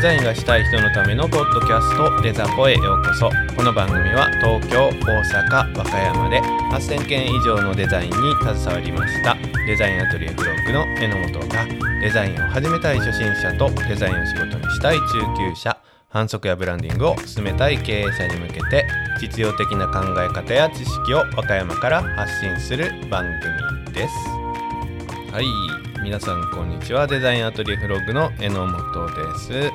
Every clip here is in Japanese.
デザインがしたい人のためのポッドキャストデザポへようこそ。この番組は東京大阪和歌山で8000件以上のデザインに携わりました。デザインアトリエブロックの榎本がデザインを始めたい初心者とデザインを仕事にしたい中級者反則やブランディングを進めたい経営者に向けて実用的な考え方や知識を和歌山から発信する番組です。はい。皆さんこんにちは。デザインアトリエフログの榎本です。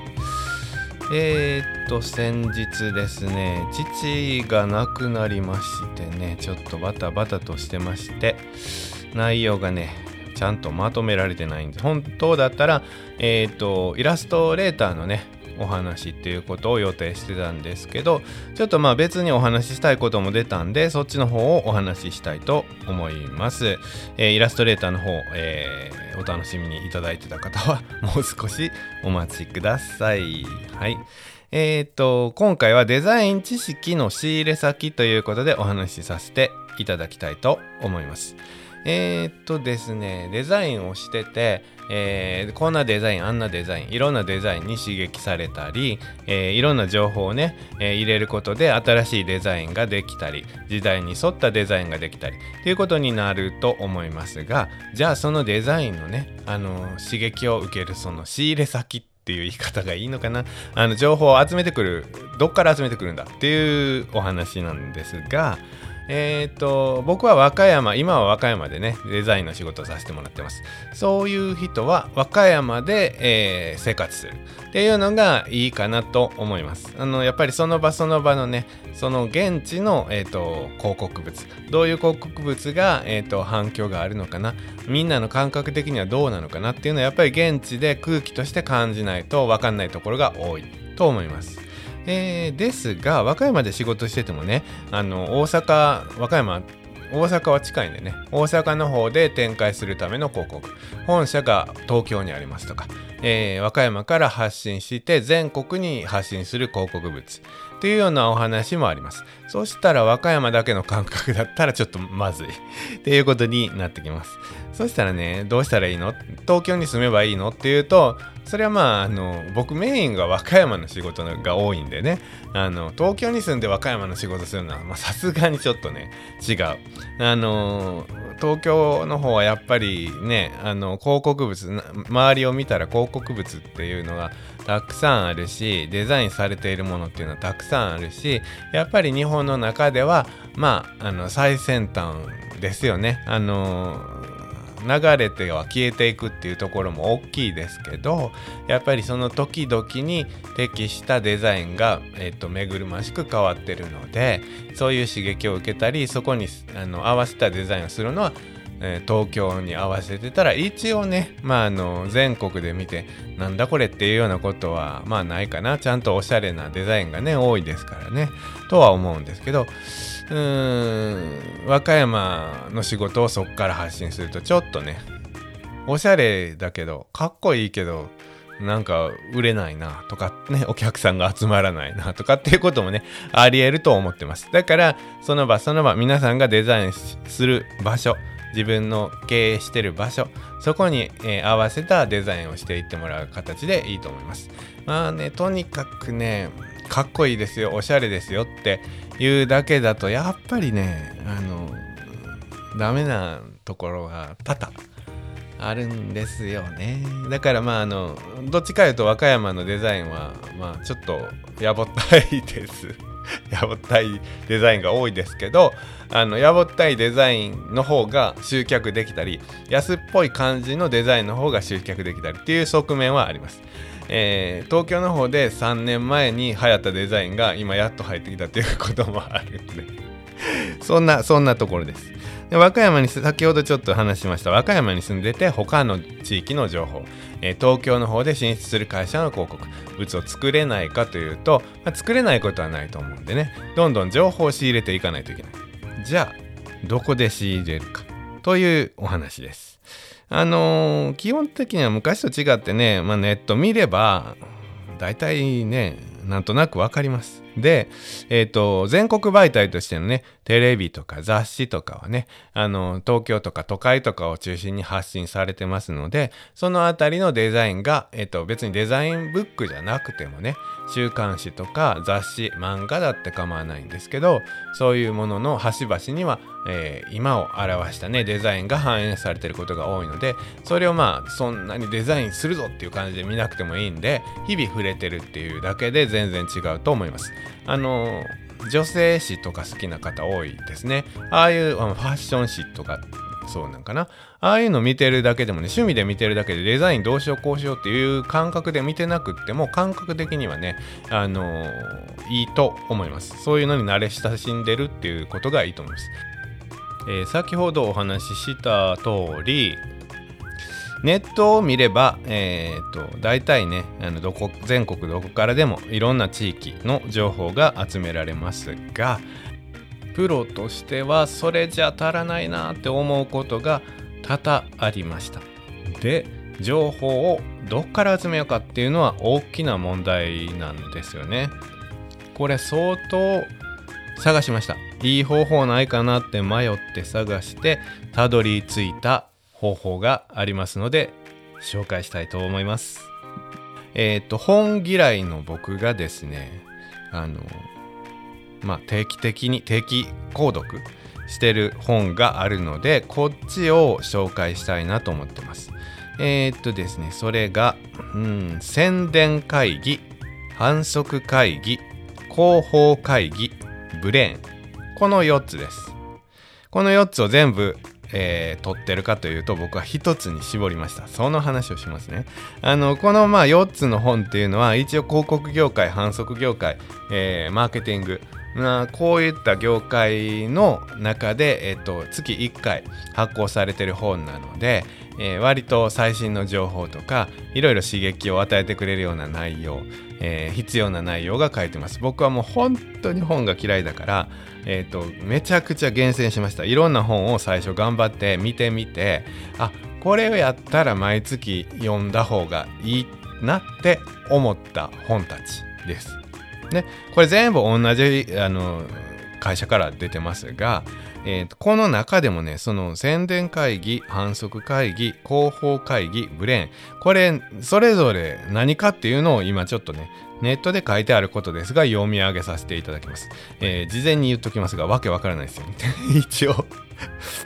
えー、っと先日ですね父が亡くなりましてねちょっとバタバタとしてまして内容がねちゃんとまとめられてないんで本当だったらえー、っとイラストレーターのねお話っていうことを予定してたんですけどちょっとまあ別にお話ししたいことも出たんでそっちの方をお話ししたいと思います、えー、イラストレーターの方、えー、お楽しみにいただいてた方は もう少しお待ちください。はい。えっ、と今回はデザイン知識の仕入れ先ということでお話しさせていただきたいと思います。えー、っとですねデザインをしててえー、こんなデザインあんなデザインいろんなデザインに刺激されたり、えー、いろんな情報をね、えー、入れることで新しいデザインができたり時代に沿ったデザインができたりということになると思いますがじゃあそのデザインのね、あの刺激を受けるその仕入れ先っていう言い方がいいのかな？あの情報を集めてくるどっから集めてくるんだ？っていうお話なんですがえっ、ー、と僕は和歌山今は和歌山でねデザインの仕事をさせてもらってます。そういう人は和歌山で、えー、生活する。っていうのがいいかなと思います。あのやっぱりその場その場のねその現地の、えーと、広告物。どういう広告物が、えーと反響があるのかな。みんなの感覚的にはどうなのかなっていうのはやっぱり現地で空気として感じないと分かんないところが多いと思います。えー、ですが和歌山で仕事しててもねあの大阪和歌山大阪は近いんでね大阪の方で展開するための広告本社が東京にありますとか、えー、和歌山から発信して全国に発信する広告物。っていうようなお話もあります。そしたら和歌山だけの感覚だったらちょっとまずい。っていうことになってきます。そしたらねどうしたらいいの？東京に住めばいいの？っていうとそれはまああの僕メインが和歌山の仕事が多いんでね。あの東京に住んで和歌山の仕事するのはさすがにちょっとね違う。あの東京の方はやっぱりねあの広告物周りを見たら広告物っていうのがたくさんあるしデザインされているものっていうのはたくさんあるしやっぱり日本の中ではまああの最先端ですよね。あの流れては消えていくっていうところも大きいですけどやっぱりその時々に適したデザインが、えーと、目ぐるましく変わってるのでそういう刺激を受けたりそこにあの合わせたデザインをするのはえー、東京に合わせてたら一応ね、まあ、あの全国で見てなんだこれっていうようなことはまあないかな。ちゃんとおしゃれなデザインがね多いですからね。とは思うんですけどうーん和歌山の仕事をそこから発信するとちょっとねおしゃれだけどかっこいいけどなんか売れないなとかねお客さんが集まらないなとかっていうこともねありえると思ってます。だからその場その場皆さんがデザインする場所自分の経営してる場所そこに、えー、合わせたデザインをしていってもらう形でいいと思います。まあねとにかくねかっこいいですよおしゃれですよっていうだけだとやっぱりねあのダメなところが多々あるんですよね。だからまああのどっちかいうと和歌山のデザインはまあちょっとやぼったいです。やぼったいデザインが多いですけどあのやぼったいデザインの方が集客できたり安っぽい感じのデザインの方が集客できたりっていう側面はあります。えー、東京の方で3年前に流行ったデザインが今やっと入ってきたということもあるんで。そんなそんなところです。で和歌山に先ほどちょっと話しました。和歌山に住んでて他の地域の情報、えー、東京の方で進出する会社の広告。物を作れないかというと、まあ、作れないことはないと思うんでね。どんどん情報を仕入れていかないといけない。じゃあどこで仕入れるか。というお話です。あのー、基本的には昔と違ってね、まあ、ネット見れば大体ねなんとなく分かります。で、えっ、ー、と、全国媒体としてのね、テレビとか雑誌とかはね、あの、東京とか都会とかを中心に発信されてますので、そのあたりのデザインが、えっ、ー、と、別にデザインブックじゃなくてもね、週刊誌とか雑誌、漫画だって構わないんですけど、そういうものの端々には、えー、今を表したね、デザインが反映されてることが多いので、それをまあ、そんなにデザインするぞっていう感じで見なくてもいいんで、日々触れてるっていうだけで全然違うと思います。あの女性誌とか好きな方多いですね。ああいうあのファッション誌とかそうなんかな。ああいうの見てるだけでもね、趣味で見てるだけでデザインどうしようこうしようっていう感覚で見てなくっても、感覚的にはね、あのー、いいと思います。そういうのに慣れ親しんでるっていうことがいいと思います。えー、先ほどお話しした通り、ネットを見れば、えーと、大体ねあのどこ全国どこからでもいろんな地域の情報が集められますがプロとしてはそれじゃ足らないなって思うことが多々ありました。で情報をどっから集めようかっていうのは大きな問題なんですよね。これ相当探しました。いい方法ないかなって迷って探してたどり着いた方法がありますので紹介したいと思います。えっ、と本嫌いの僕がですねあのまあ定期的に定期購読してる本があるのでこっちを紹介したいなと思ってます。えー、っとですねそれが、うん、宣伝会議反則会議広報会議ブレーンこの4つです。この4つを全部えー、撮ってるかというと僕は1つに絞りました。その話をしますね。あのこのまあ4つの本っていうのは一応広告業界反則業界、えー、マーケティング。なこういった業界の中で、えーと、月1回発行されてる本なので、えー、割と最新の情報とかいろいろ刺激を与えてくれるような内容、えー、必要な内容が書いてます僕はもう本当に本が嫌いだからえ、ー、とめちゃくちゃ厳選しましたいろんな本を最初頑張って見てみてあこれをやったら毎月読んだ方がいいなって思った本たちです。でこれ全部同じあの会社から出てますが、えーと、この中でもねその宣伝会議反則会議広報会議ブレーン。これそれぞれ何かっていうのを今ちょっとねネットで書いてあることですが読み上げさせていただきます、えー、事前に言っときますがわけわからないですよ。一応。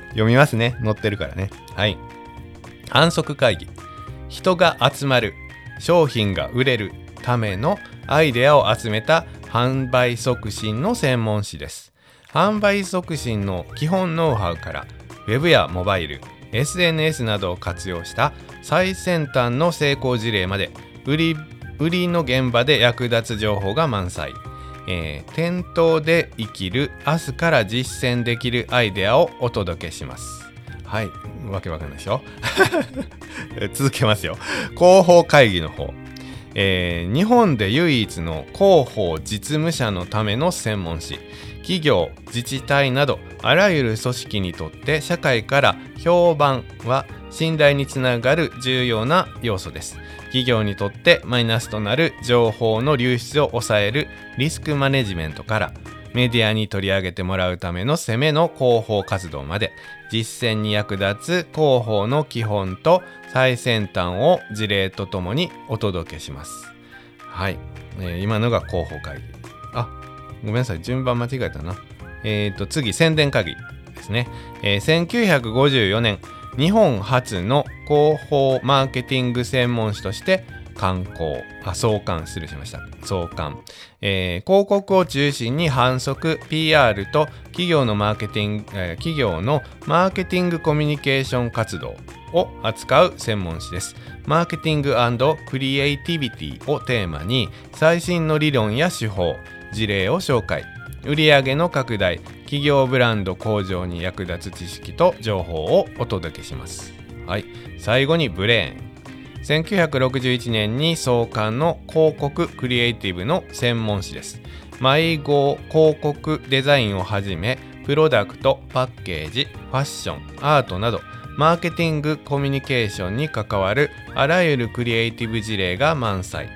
読みますね。載ってるからね。はい。反則会議。人が集まる。商品が売れるためのアイデアを集めた販売促進の専門誌です。販売促進の基本ノウハウから Web やモバイル SNS などを活用した最先端の成功事例まで売り売りの現場で役立つ情報が満載、えー、店頭で生きる明日から実践できるアイデアをお届けします。はい。わけわかんないでしょ？続けますよ。広報会議の方。えー、日本で唯一の広報実務者のための専門誌。企業自治体などあらゆる組織にとって社会から評判は信頼につながる重要な要素です企業にとってマイナスとなる情報の流出を抑えるリスクマネジメントからメディアに取り上げてもらうための攻めの広報活動まで実践に役立つ広報の基本と最先端を事例とともにお届けします。はい、えー、今のが広報会議。あ、ごめんなさい、順番間違えたな。えっ、ー、と、次、宣伝会議ですね。えー、1954年、日本初の広報マーケティング専門誌として刊行、あ、創刊、失礼しました。創刊。えー、広告を中心に反則、PR と企業のマーケティング、えー、企業のマーケティングコミュニケーション活動を扱う専門誌です。マーケティングクリエイティビティをテーマに最新の理論や手法、事例を紹介。売上の拡大、企業ブランド向上に役立つ知識と情報をお届けします。はい。最後にブレーン。1961年に創刊の広告クリエイティブの専門誌です。迷子広告デザインをはじめ、プロダクト、パッケージ、ファッション、アートなど、マーケティングコミュニケーションに関わるあらゆるクリエイティブ事例が満載。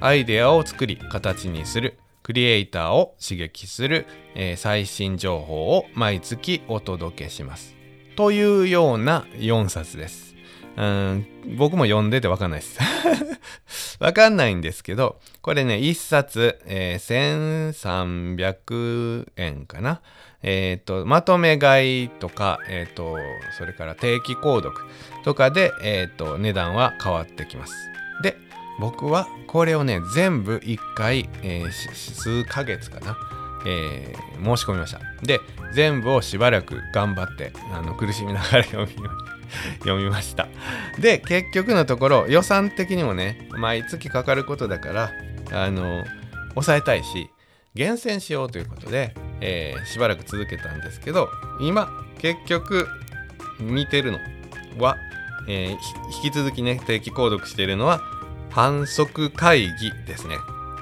アイデアを作り、形にする。クリエイターを刺激する、えー、最新情報を毎月お届けします。というような4冊です。うん僕も読んでてわかんないです。わかんないんですけど、これね、1冊、えー、1300円かな。えっ、ー、と、まとめ買いとか、えっ、ー、と、それから定期購読とかで、えっ、と、値段は変わってきます。僕はこれをね、全部1回、え数ヶ月かな。え申し込みました。で、全部をしばらく頑張って、あの苦しみながら読み 読みました。で、結局のところ、予算的にもね、毎月かかることだから、あの、抑えたいし、厳選しようということで、えー、しばらく続けたんですけど今結局見てるのは、えー、引き続きね定期購読しているのは反則会議ですね。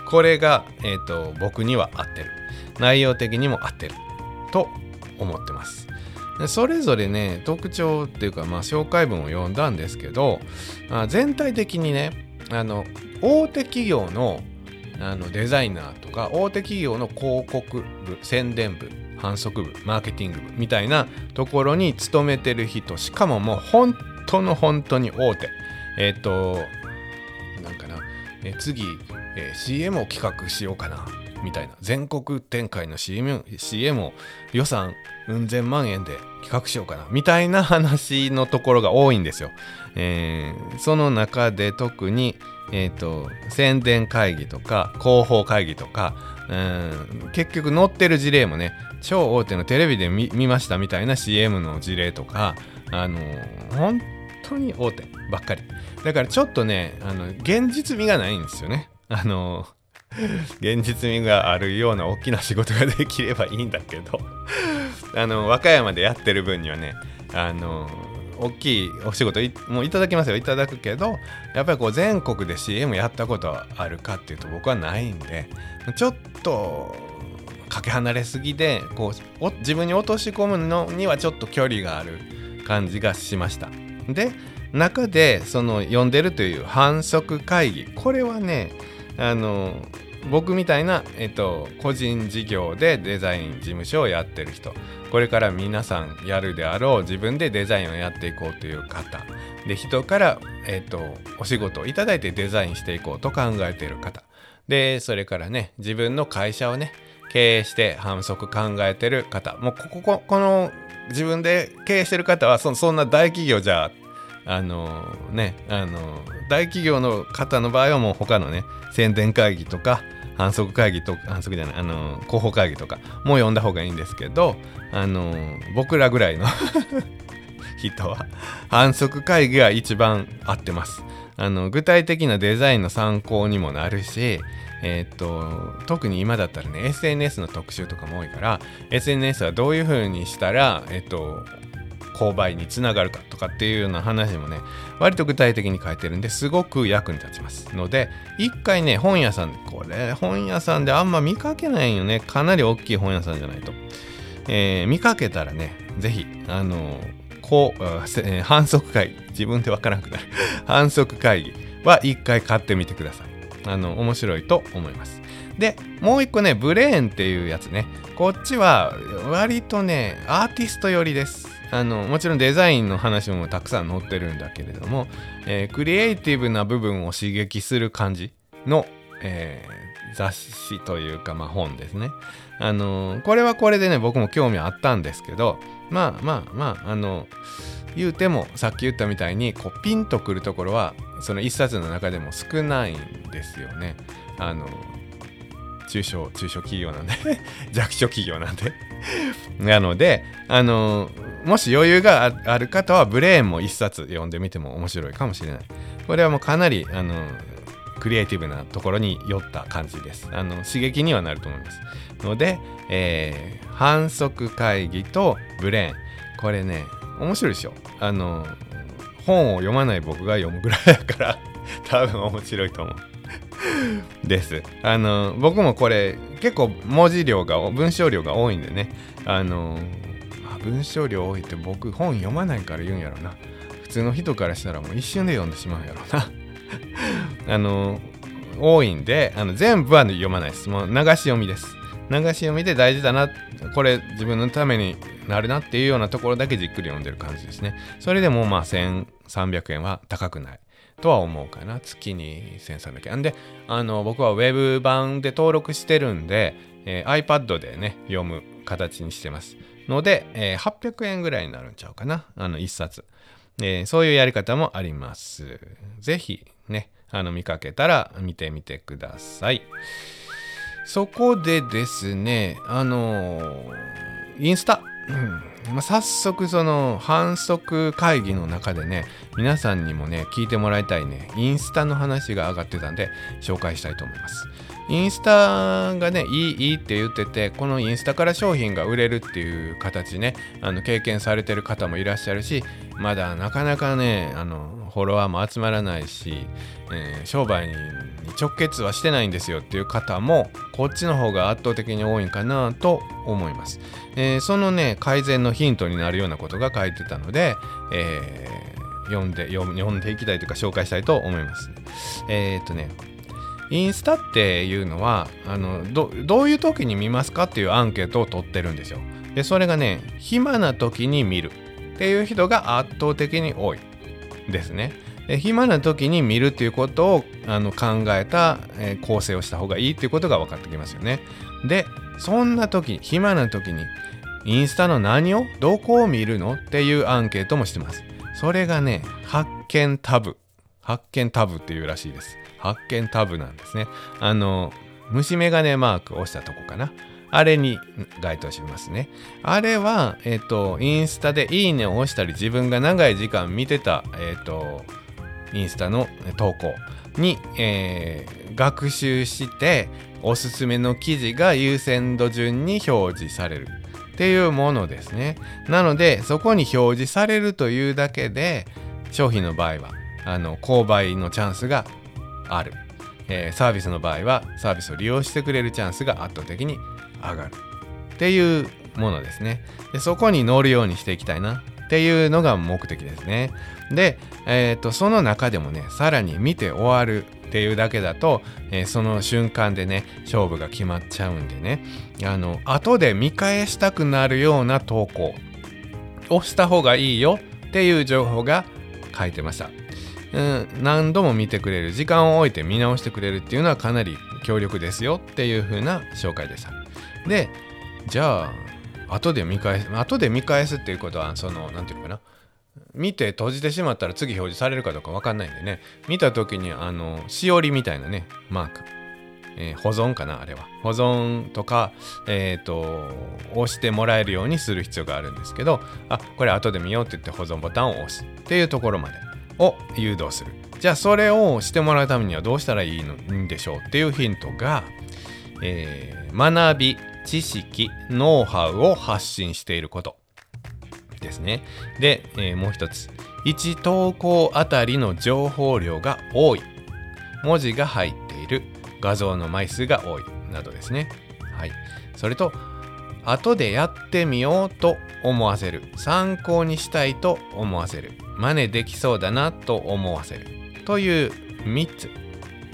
これが、えーと、僕には合ってる。内容的にも合ってる。と思ってます。それぞれね特徴っていうか、まあ、紹介文を読んだんですけど、まあ、全体的にねあの大手企業のあのデザイナーとか大手企業の広告部宣伝部反則部マーケティング部みたいなところに勤めてる人しかももう本当の本当に大手。えっ、ー、と、え、次、え、CM を企画しようかなみたいな全国展開の CM, CM を予算うん千万円で企画しようかなみたいな話のところが多いんですよ。えー、その中で特にえーと、宣伝会議とか広報会議とかうん結局載ってる事例もね超大手のテレビで見ましたみたいな CM の事例とかあのー、本当に大手ばっかりだからちょっとねあの現実味がないんですよね。あの、現実味があるような大きな仕事ができればいいんだけど。あの和歌山でやってる分にはねあの大きいお仕事もういただきますよ。いただくけどやっぱりこう全国で CM やったことあるかっていうと僕はないんでちょっとかけ離れすぎでこう自分に落とし込むのにはちょっと距離がある感じがしました。で中でその呼んでるという反則会議。これはねあの僕みたいな、えっと、個人事業でデザイン事務所をやってる人。これから皆さんやるであろう自分でデザインをやっていこうという方。で人から、えっと、お仕事をいただいてデザインしていこうと考えている方。でそれからね自分の会社をね経営して反則考えてる方。もうこここの自分で経営してる方はそそんな大企業じゃあのねあの大企業の方の場合はもう他のね宣伝会議とか反則会議と反則じゃないあの広報会議とかも読んだ方がいいんですけどあの僕らぐらいの 人は反則会議が一番合ってます。あの具体的なデザインの参考にもなるしえー、っと特に今だったらね SNS の特集とかも多いから SNS はどういう風にしたら、えっと購買につながるかとかっていうような話もね割と具体的に書いてるんですごく役に立ちます。ので一回ね本屋さんこれ本屋さんであんま見かけないよね。かなり大きい本屋さんじゃないと、えー、見かけたらね是非あのこう、えー、反則会議自分でわからなくなる。反則会議は一回買ってみてください。あの面白いと思います。でもう一個ねブレーンっていうやつね。こっちは割とねアーティスト寄りです。あのもちろんデザインの話もたくさん載ってるんだけれども、えー、クリエイティブな部分を刺激する感じの、えー、雑誌というか、まあ、本ですね。あのー、これはこれでね僕も興味あったんですけどまあまあまああの言うてもさっき言ったみたいにこうピンとくるところはその一冊の中でも少ないんですよね。あの中小中小企業なんで 弱小企業なんでなのであのもし余裕がある方はブレーンも一冊読んでみても面白いかもしれない。これはもうかなりあのクリエイティブなところに寄った感じです。あの刺激にはなると思います。ので、えー、反則会議とブレーン。これね面白いでしょ。あの本を読まない僕が読むぐらいだから 多分面白いと思う。です。あの僕もこれ結構文字量が文章量が多いんでね。あの文章量多いって僕本読まないから言うんやろな。普通の人からしたらもう一瞬で読んでしまうんやろな。あの多いんであの全部は読まないです。もう流し読みです。流し読みで大事だなこれ自分のためになるなっていうようなところだけじっくり読んでる感じですね。それでもまあ1300円は高くない。とは思うかな。月に1300円。であの僕はウェブ版で登録してるんで、えー、iPad でね読む形にしてます。ので、えー、800円ぐらいになるんちゃうかな。あの1冊、えー、そういうやり方もあります。是非ねあの見かけたら見てみてください。そこでですねあのインスタ、まあ、早速その反則会議の中でね皆さんにもね聞いてもらいたいねインスタの話が上がってたんで紹介したいと思います。インスタがねいいいいって言っててこのインスタから商品が売れるっていう形ねあの経験されてる方もいらっしゃるしまだなかなかねあのフォロワーも集まらないし、えー、商売に直結はしてないんですよっていう方もこっちの方が圧倒的に多いんかなと思います、えー、そのね改善のヒントになるようなことが書いてたので、えー、読んで読んでいきたいというか紹介したいと思います。えっ、とねインスタっていうのはあのどういう時に見ますかっていうアンケートを取ってるんですよ。でそれがね暇な時に見るっていう人が圧倒的に多いですね。で暇な時に見るっていうことをあの考えた、えー、構成をした方がいいっていうことが分かってきますよね。でそんな時暇な時にインスタの何をどこを見るのっていうアンケートもしてます。それがね発見タブ発見タブっていうらしいです。発見タブなんですね。あの、虫眼鏡マーク押したとこかな。あれに該当しますね。あれは、えっ、と、インスタでいいねを押したり、自分が長い時間見てた、えっ、と、インスタの投稿に、えー、学習して、おすすめの記事が優先度順に表示されるっていうものですね。なので、そこに表示されるというだけで、商品の場合は、あの購買のチャンスがある、えー、サービスの場合はサービスを利用してくれるチャンスが圧倒的に上がるっていうものですね。でそこに乗るようにしていきたいなっていうのが目的ですね。で、えーと、その中でもねさらに見て終わるっていうだけだと、えー、その瞬間でね勝負が決まっちゃうんでねあの後で見返したくなるような投稿をした方がいいよっていう情報が書いてました。うん、何度も見てくれる時間を置いて見直してくれるっていうのはかなり強力ですよっていう風な紹介でした。でじゃあ後で見返す後で見返すっていうことはその何て言うのかな。見て閉じてしまったら次表示されるかどうか分かんないんでね。見た時にあのしおりみたいなねマーク、えー、保存かなあれは。保存とかえっ、ー、と押してもらえるようにする必要があるんですけどあこれ後で見ようって言って保存ボタンを押すっていうところまで。を誘導する。じゃあそれをしてもらうためにはどうしたらいいのんでしょうっていうヒントが、えー、学び知識ノウハウを発信していることですね。で、えー、もう一つ。1投稿あたりの情報量が多い。文字が入っている。画像の枚数が多いなどですね。はい。それと後でやってみようと思わせる。参考にしたいと思わせる。真似できそうだなと思わせる。という3つ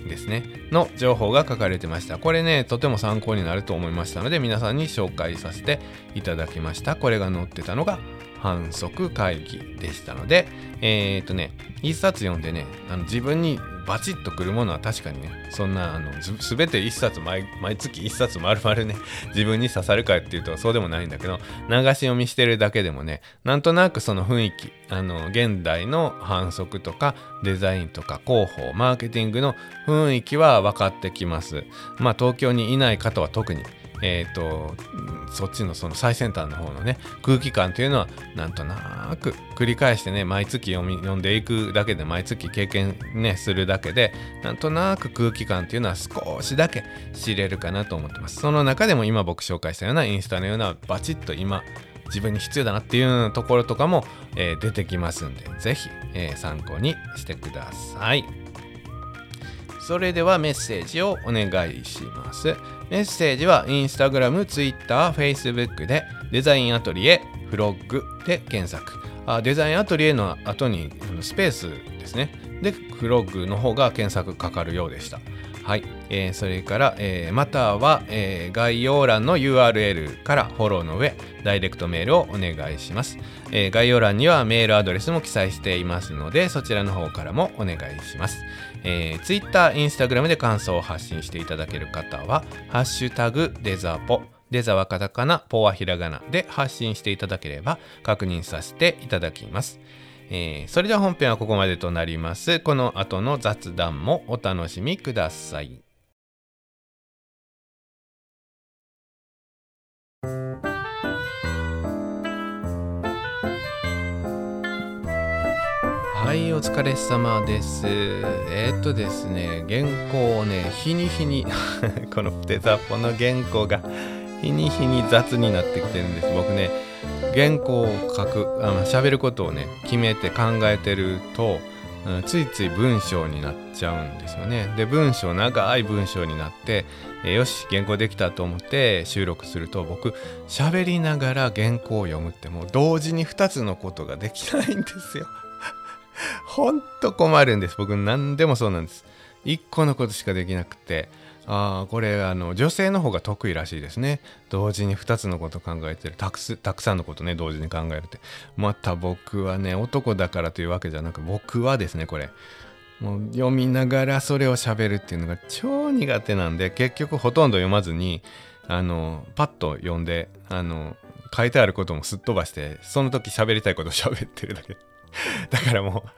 ですね。の情報が書かれてました。これねとても参考になると思いましたので皆さんに紹介させていただきました。これが載ってたのが反則会議でしたのでえー、っとね一冊読んでねあの自分にバチッとくるものは確かにねそんなあの全て1冊毎月1冊丸々ね 自分に刺さるかっていうとそうでもないんだけど流し読みしてるだけでもねなんとなくその雰囲気あの現代の反則とかデザインとか広報マーケティングの雰囲気は分かってきます。まあ東京にいない方は特にえっ、ー、とそっちのその最先端の方のね空気感というのはなんとなく繰り返してね毎月読み読んでいくだけで毎月経験ねするだけでなんとなく空気感というのは少しだけ知れるかなと思ってます。その中でも今僕紹介したようなインスタのようなバチッと今自分に必要だなっていうところとかも、えー、出てきますんで是非、えー、参考にしてください。それではメッセージをお願いします。メッセージは Instagram、Twitter、Facebook でデザインアトリエ、フロッグで検索。あデザインアトリエの後にスペースですね。で、フロッグの方が検索かかるようでした。はい、えー、それから、えー、または、えー、概要欄の URL からフォローの上ダイレクトメールをお願いします、えー、概要欄にはメールアドレスも記載していますのでそちらの方からもお願いします、えー、Twitter、Instagram で感想を発信していただける方はハッシュタグデザポデザはカタカナ、ポはひらがなで発信していただければ確認させていただきます。えー、それでは本編はここまでとなります。この後の雑談もお楽しみください。はい、お疲れ様です。えー、っとですね、原稿をね、日に日に このデザポの原稿が日に日に雑になってきてるんです。僕ね、原稿を書くあの喋ることをね決めて考えてると、うん、ついつい文章になっちゃうんですよね。で文章長い文章になって、えよし原稿できたと思って収録すると僕喋りながら原稿を読むってもう同時に2つのことができないんですよ。ほんと困るんです。僕何でもそうなんです。1個のことしかできなくて。あこれあの女性の方が得意らしいですね。同時に2つのこと考えてる。たくたくさんのことね同時に考えるって。また僕はね男だからというわけじゃなく僕はですねこれ。もう読みながらそれをしゃべるっていうのが超苦手なんで結局ほとんど読まずにあのパッと読んであの書いてあることもすっ飛ばしてその時喋りたいことを喋ってるだけ。だからもう、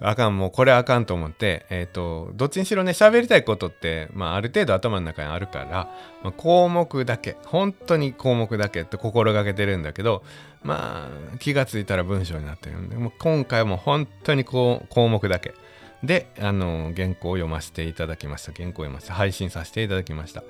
あかん、もうこれあかんと思って、えっ、ー、と、どっちにしろね、喋りたいことって、まあ、ある程度頭の中にあるから、まあ、項目だけ、本当に項目だけって心がけてるんだけど、まあ、気がついたら文章になってるんで、もう今回も本当にこう項目だけ。で、あの、原稿を読ませていただきました。原稿を読ませて、配信させていただきました。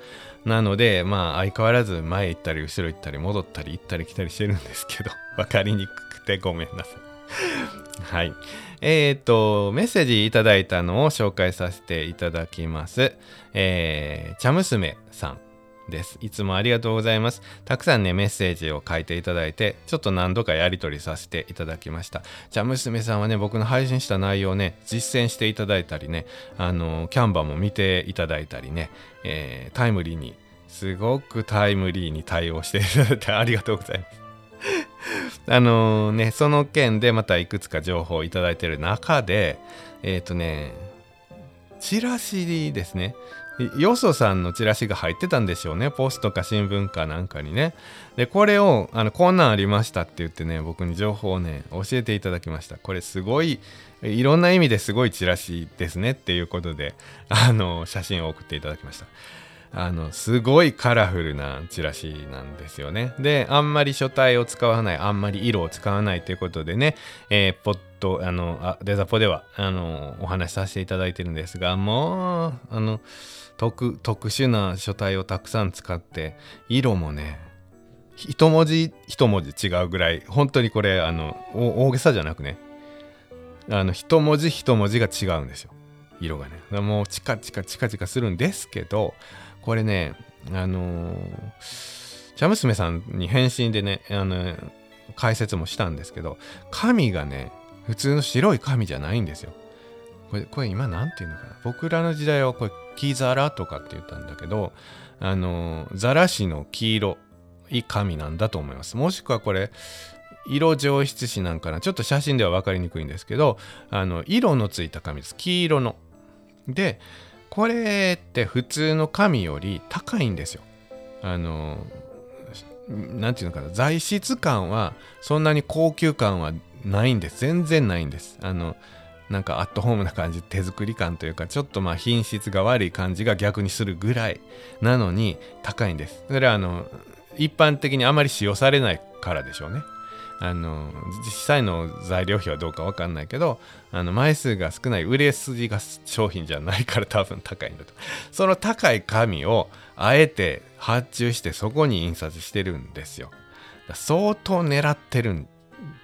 なので、まあ、相変わらず前行ったり、後ろ行ったり、戻ったり、行ったり来たりしてるんですけど、分かりにくくてごめんなさい。はい。えっ、ー、と、メッセージいただいたのを紹介させていただきます。えー、茶娘さんです。いつもありがとうございます。たくさんね、メッセージを書いていただいて、ちょっと何度かやり取りさせていただきました。茶娘さんはね、僕の配信した内容をね、実践していただいたりね、あの、キャンバーも見ていただいたりね、えー、タイムリーに、すごくタイムリーに対応していただいてありがとうございます。あのね、その件でまたいくつか情報をいただいている中で、えっ、ー、とね、チラシですね。よそさんのチラシが入ってたんでしょうね。ポストか新聞かなんかにね。で、これを、あの、こんなんありましたって言ってね、僕に情報をね、教えていただきました。これすごい、いろんな意味ですごいチラシですねっていうことで、あの、写真を送っていただきました。あのすごいカラフルなチラシなんですよね。であんまり書体を使わないあんまり色を使わないということでね、えー、ポットあのあデザポではあのお話しさせていただいてるんですがもうあの特特殊な書体をたくさん使って色もね一文字一文字違うぐらい本当にこれあの大げさじゃなくねあの一文字一文字が違うんですよ色がねもうチカチカチカチカするんですけどこれね、あのー、茶娘さんに返信でね、あの解説もしたんですけど、紙がね、普通の白い紙じゃないんですよ。これ、これ今何て言うのかな？僕らの時代はこれ、木皿とかって言ったんだけど、あのー、ザラ紙の黄色い紙なんだと思います。もしくはこれ、色上質紙なんかな？ちょっと写真では分かりにくいんですけど、あの、色のついた紙です。黄色の。で、これって普通の紙より高いんですよ。あの何て言うのかな。材質感はそんなに高級感はないんです。全然ないんです。あのなんかアットホームな感じ手作り感というかちょっとまあ品質が悪い感じが逆にするぐらいなのに高いんです。それはあの一般的にあまり使用されないからでしょうね。あの実際の材料費はどうか分かんないけどあの枚数が少ない売れ筋が商品じゃないから多分高いんだと。その高い紙をあえて発注してそこに印刷してるんですよ。相当狙ってるん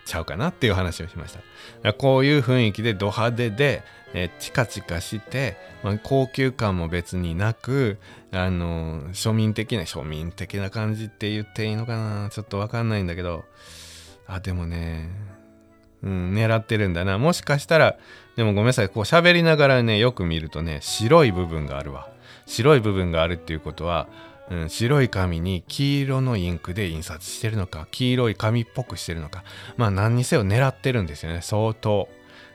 ちゃうかなっていう話をしました。こういう雰囲気でド派手で、えチカチカして、まあ、高級感も別になくあの庶民的な庶民的な感じって言っていいのかなちょっと分かんないんだけど。あ、でもね、うん、狙ってるんだな。もしかしたら、でもごめんなさい、こう喋りながらね、よく見るとね、白い部分があるわ。白い部分があるっていうことは、うん、白い紙に黄色のインクで印刷してるのか黄色い紙っぽくしてるのかまあ何にせよ狙ってるんですよね相当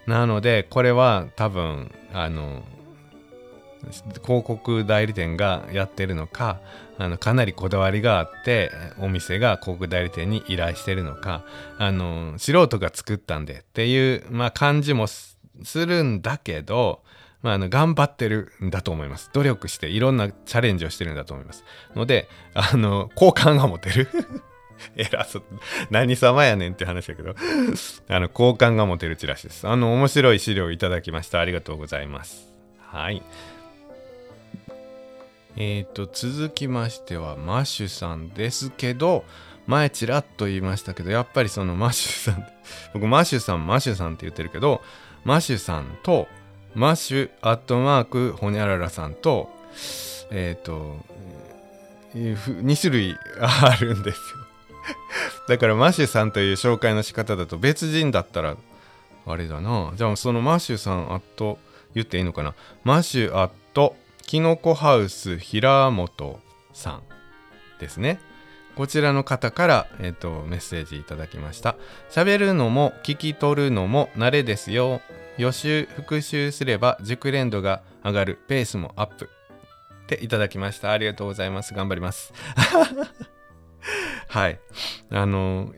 なのでこれは多分あの広告代理店がやってるのかあのかなりこだわりがあってお店が広告代理店に依頼してるのかあの素人が作ったんでっていう、まあ、感じもするんだけど、まあ、あの頑張ってるんだと思います。努力していろんなチャレンジをしてるんだと思います。のであの好感が持てる？偉そう。何様やねんって話だけど。あの好感が持てるチラシです。あの面白い資料いただきました。ありがとうございます。はい。えーと、続きましてはマッシュさんですけど前ちらっと言いましたけどやっぱりそのマッシュさん 僕マッシュさんマッシュさんって言ってるけどマッシュさんとマッシュアットマークホニャララさんとえっ、ー、と2種類あるんですよ。だからマッシュさんという紹介の仕方だと別人だったらあれだな。じゃあそのマッシュさんアット言っていいのかな？マッシュアットきのこハウス平本さんですね。こちらの方から、えーと、メッセージいただきました。喋るのも聞き取るのも慣れですよ。予習復習すれば熟練度が上がるペースもアップ。っていただきました。ありがとうございます。頑張ります。はい。あの、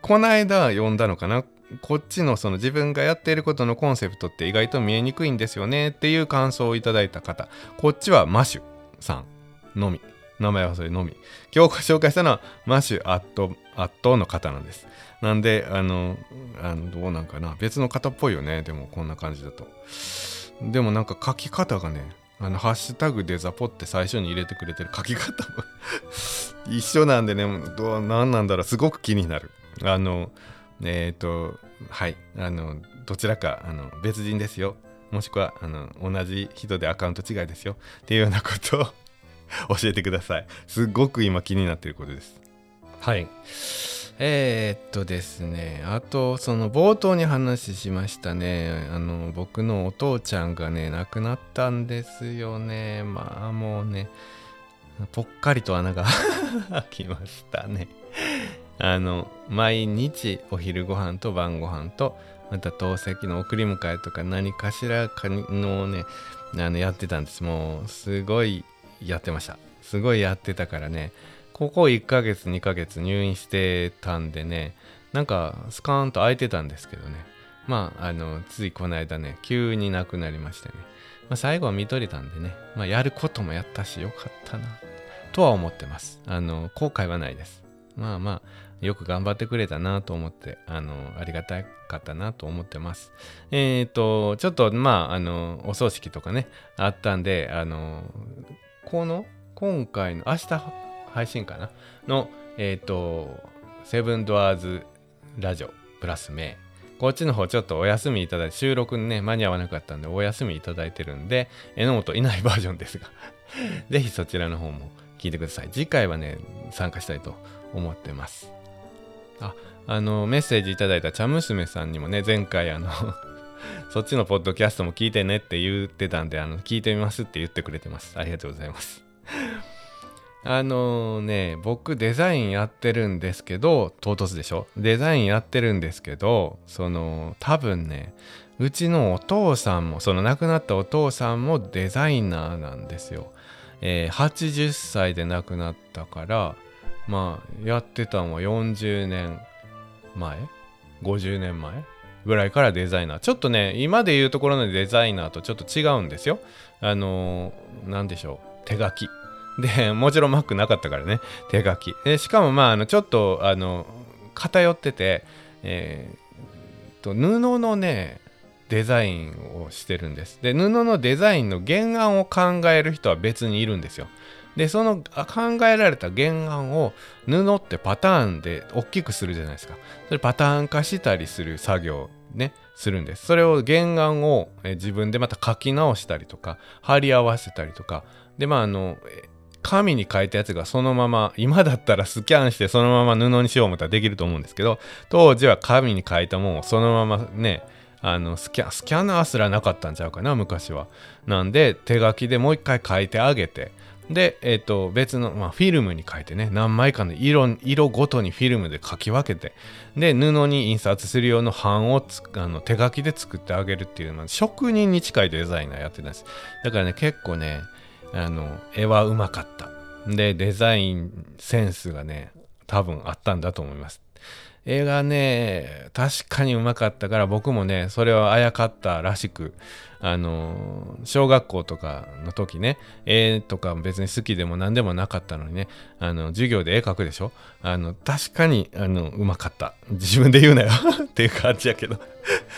この間読んだのかな？こっちのその自分がやっていることのコンセプトって意外と見えにくいんですよねっていう感想をいただいた方。こっちはマシュさんのみ名前はそれのみ。今日ご紹介したのはマシュアットアットの方なんです。なんであのあのどうなんかな。別の方っぽいよね。でもこんな感じだと。でもなんか書き方がねあの、ハッシュタグデザポって最初に入れてくれてる書き方も 一緒なんでね、どう、なんなんだろう、すごく気になる。あの、えっ、ー、と、はい、あの、どちらかあの別人ですよ。もしくはあの同じ人でアカウント違いですよ。っていうようなことを 教えてください。すごく今気になっていることです。はい。えー、っとですね、あと、その冒頭に話しましたね、あの、僕のお父ちゃんがね、亡くなったんですよね。まあもうね、ぽっかりと穴が 開きましたね。あの毎日お昼ご飯と晩ご飯とまた透析の送り迎えとか何かしらかのねあのやってたんです。もうすごいやってました。すごいやってたからね。ここ1ヶ月2ヶ月入院してたんでねなんかスカーンと空いてたんですけどね。まああのついこの間ね急に亡くなりましてね、まあ、最後は見とれたんでね、まあ、やることもやったしよかったなとは思ってます。あの後悔はないです。まあまあ、よく頑張ってくれたなと思って、あの、ありがたかったなと思ってます。えっ、ー、と、ちょっと、まあ、あの、お葬式とかね、あったんで、あの、この、今回の、明日配信かな？の、えっ、ー、と、セブンドアーズラジオプラスメイ。こっちの方ちょっとお休みいただいて、収録にね、間に合わなかったんで、お休みいただいてるんで、榎本いないバージョンですが ぜひそちらの方も聞いてください。次回はね、参加したいと思ってます。あ、あの、メッセージいただいた茶娘さんにもね、前回あの そっちのポッドキャストも聞いてねって言ってたんで、あの、聞いてみますって言ってくれてます。ありがとうございます。あのね、僕デザインやってるんですけど、唐突でしょ？デザインやってるんですけど、その、多分ね、うちのお父さんも、その亡くなったお父さんもデザイナーなんですよ。えー、80歳で亡くなったから、まあやってたのは40年前？50年前？ぐらいからデザイナー。ちょっとね今で言うところのデザイナーとちょっと違うんですよ。あの何でしょう？手書き。でもちろん Mac なかったからね。手書き。でしかもまああのちょっとあの偏っててえー、と布のねデザインをしてるんです。で布のデザインの原案を考える人は別にいるんですよ。でその考えられた原案を布ってパターンで大きくするじゃないですか。それパターン化したりする作業ねするんです。それを原案を自分でまた書き直したりとか貼り合わせたりとか。でまああの紙に書いたやつがそのまま今だったらスキャンしてそのまま布にしよう思ったらできると思うんですけど当時は紙に書いたものをそのままねあのスキャスキャナーすらなかったんちゃうかな昔は。なんで手書きでもう一回書いてあげてで、えー、と別の、まあ、フィルムに書いてね何枚かの色色ごとにフィルムで書き分けてで布に印刷する用の版をあの手書きで作ってあげるっていう、まあ、職人に近いデザイナーやってたんです。だからね結構ねあの絵はうまかった。でデザインセンスがね多分あったんだと思います。絵がね確かにうまかったから僕もねそれをあやかったらしくあの小学校とかの時ね絵とか別に好きでも何でもなかったのにねあの授業で絵描くでしょ？あの確かにあのうまかった。自分で言うなよ。っていう感じやけど。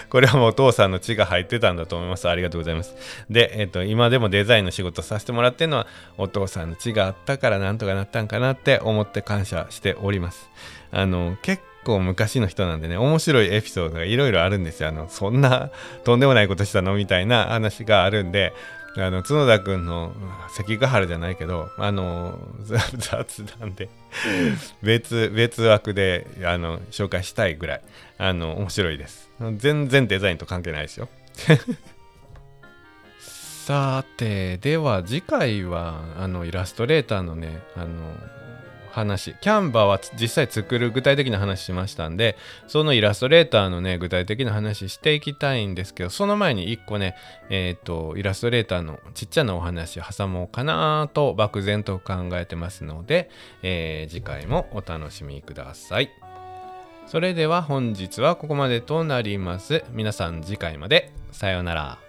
これはもうお父さんの血が入ってたんだと思います。ありがとうございます。で、えっと、今でもデザインの仕事させてもらってるのはお父さんの血があったからなんとかなったんかなって思って感謝しております。あの結構昔の人なんでね、面白いエピソードがいろいろあるんですよ。あの、そんなとんでもないことしたのみたいな話があるんで、あの、角田くんの関ヶ原じゃないけど、あの、雑談で別、別枠で、あの、紹介したいぐらい、あの、面白いです。全然デザインと関係ないですよ。さて、では次回は、あの、イラストレーターのね、あの、話。キャンバーは実際作る具体的な話しましたんでそのイラストレーターのね具体的な話していきたいんですけどその前に1個ねえっ、ー、とイラストレーターのちっちゃなお話挟もうかなと漠然と考えてますので、えー、次回もお楽しみください。それでは本日はここまでとなります。皆さん次回まで。さようなら。